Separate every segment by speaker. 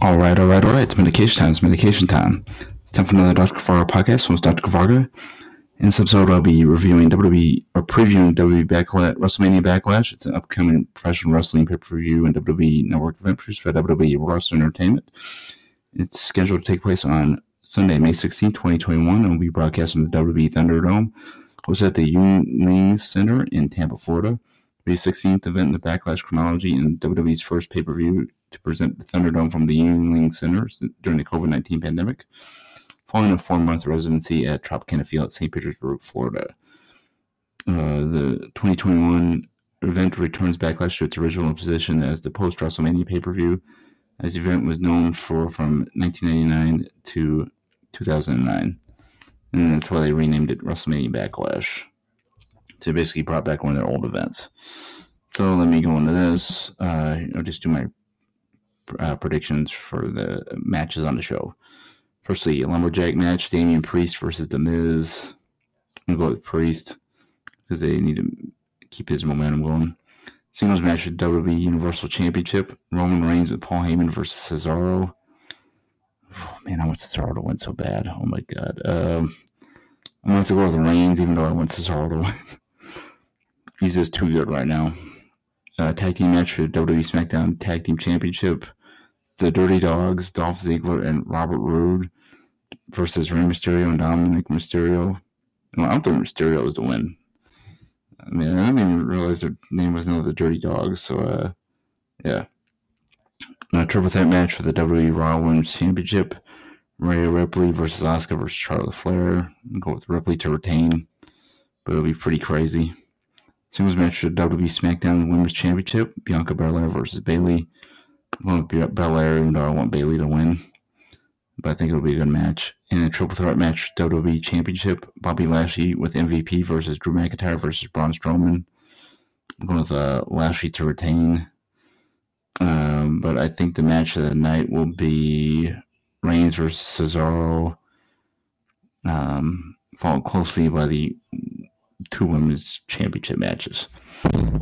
Speaker 1: All right, all right, all right. It's medication time. It's medication time. It's time for another Dr. Kavarga podcast. I'm Dr. Kavarga. In this episode, I'll be reviewing WWE or previewing WWE Backlash, WrestleMania Backlash. It's an upcoming professional wrestling pay per view and WWE Network event produced by WWE Wrestling Entertainment. It's scheduled to take place on Sunday, May 16, 2021, and will be broadcast from the WWE Thunderdome. It at the Yuengling Center in Tampa, Florida. May 16th event in the Backlash chronology and WWE's first pay per view to present the Thunderdome from the Yuengling Center during the COVID 19 pandemic, following a four month residency at Tropicana Field at St. Petersburg, Florida. Uh, the 2021 event returns Backlash to its original position as the post WrestleMania pay per view, as the event was known for from 1999 to 2009. And that's why they renamed it WrestleMania Backlash. to basically brought back one of their old events. So let me go into this. Uh, I'll just do my uh, predictions for the matches on the show. Firstly, lumberjack match: Damian Priest versus The Miz. I'm gonna go with Priest because they need to keep his momentum going. Singles match for WWE Universal Championship: Roman Reigns and Paul Heyman versus Cesaro. Oh, man, I want Cesaro to win so bad. Oh my god. Um, I'm gonna have to go with Reigns, even though I want Cesaro to win. He's just too good right now. Uh, tag team match for WWE SmackDown Tag Team Championship the Dirty Dogs, Dolph Ziggler, and Robert Roode versus Rey Mysterio and Dominic Mysterio. Well, I don't think Mysterio was the win. I mean, I didn't even realize their name was the Dirty Dogs. So, uh, yeah. a triple threat match for the WWE Raw Women's Championship. Maria Ripley versus Asuka versus Charlotte Flair. I'll go with Ripley to retain, but it'll be pretty crazy. Singles match for the WWE SmackDown Women's Championship. Bianca Belair versus Bayley. I want Belair, even though I want Bayley to win. But I think it'll be a good match. In a triple threat match, WWE Championship, Bobby Lashley with MVP versus Drew McIntyre versus Braun Strowman. I'm going with uh, Lashley to retain. Um, but I think the match of the night will be Reigns versus Cesaro, um, followed closely by the two women's championship matches.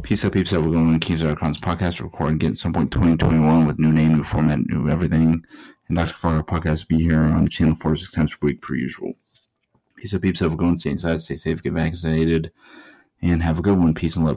Speaker 1: Peace out, peeps. We're going to Keys Icons podcast recording again at some point 2021 with new name, new format, new everything. And Dr. Fargo podcast be here on the channel four to six times per week per usual. Peace out, peeps. We're going to stay inside, stay safe, get vaccinated, and have a good one. Peace and love.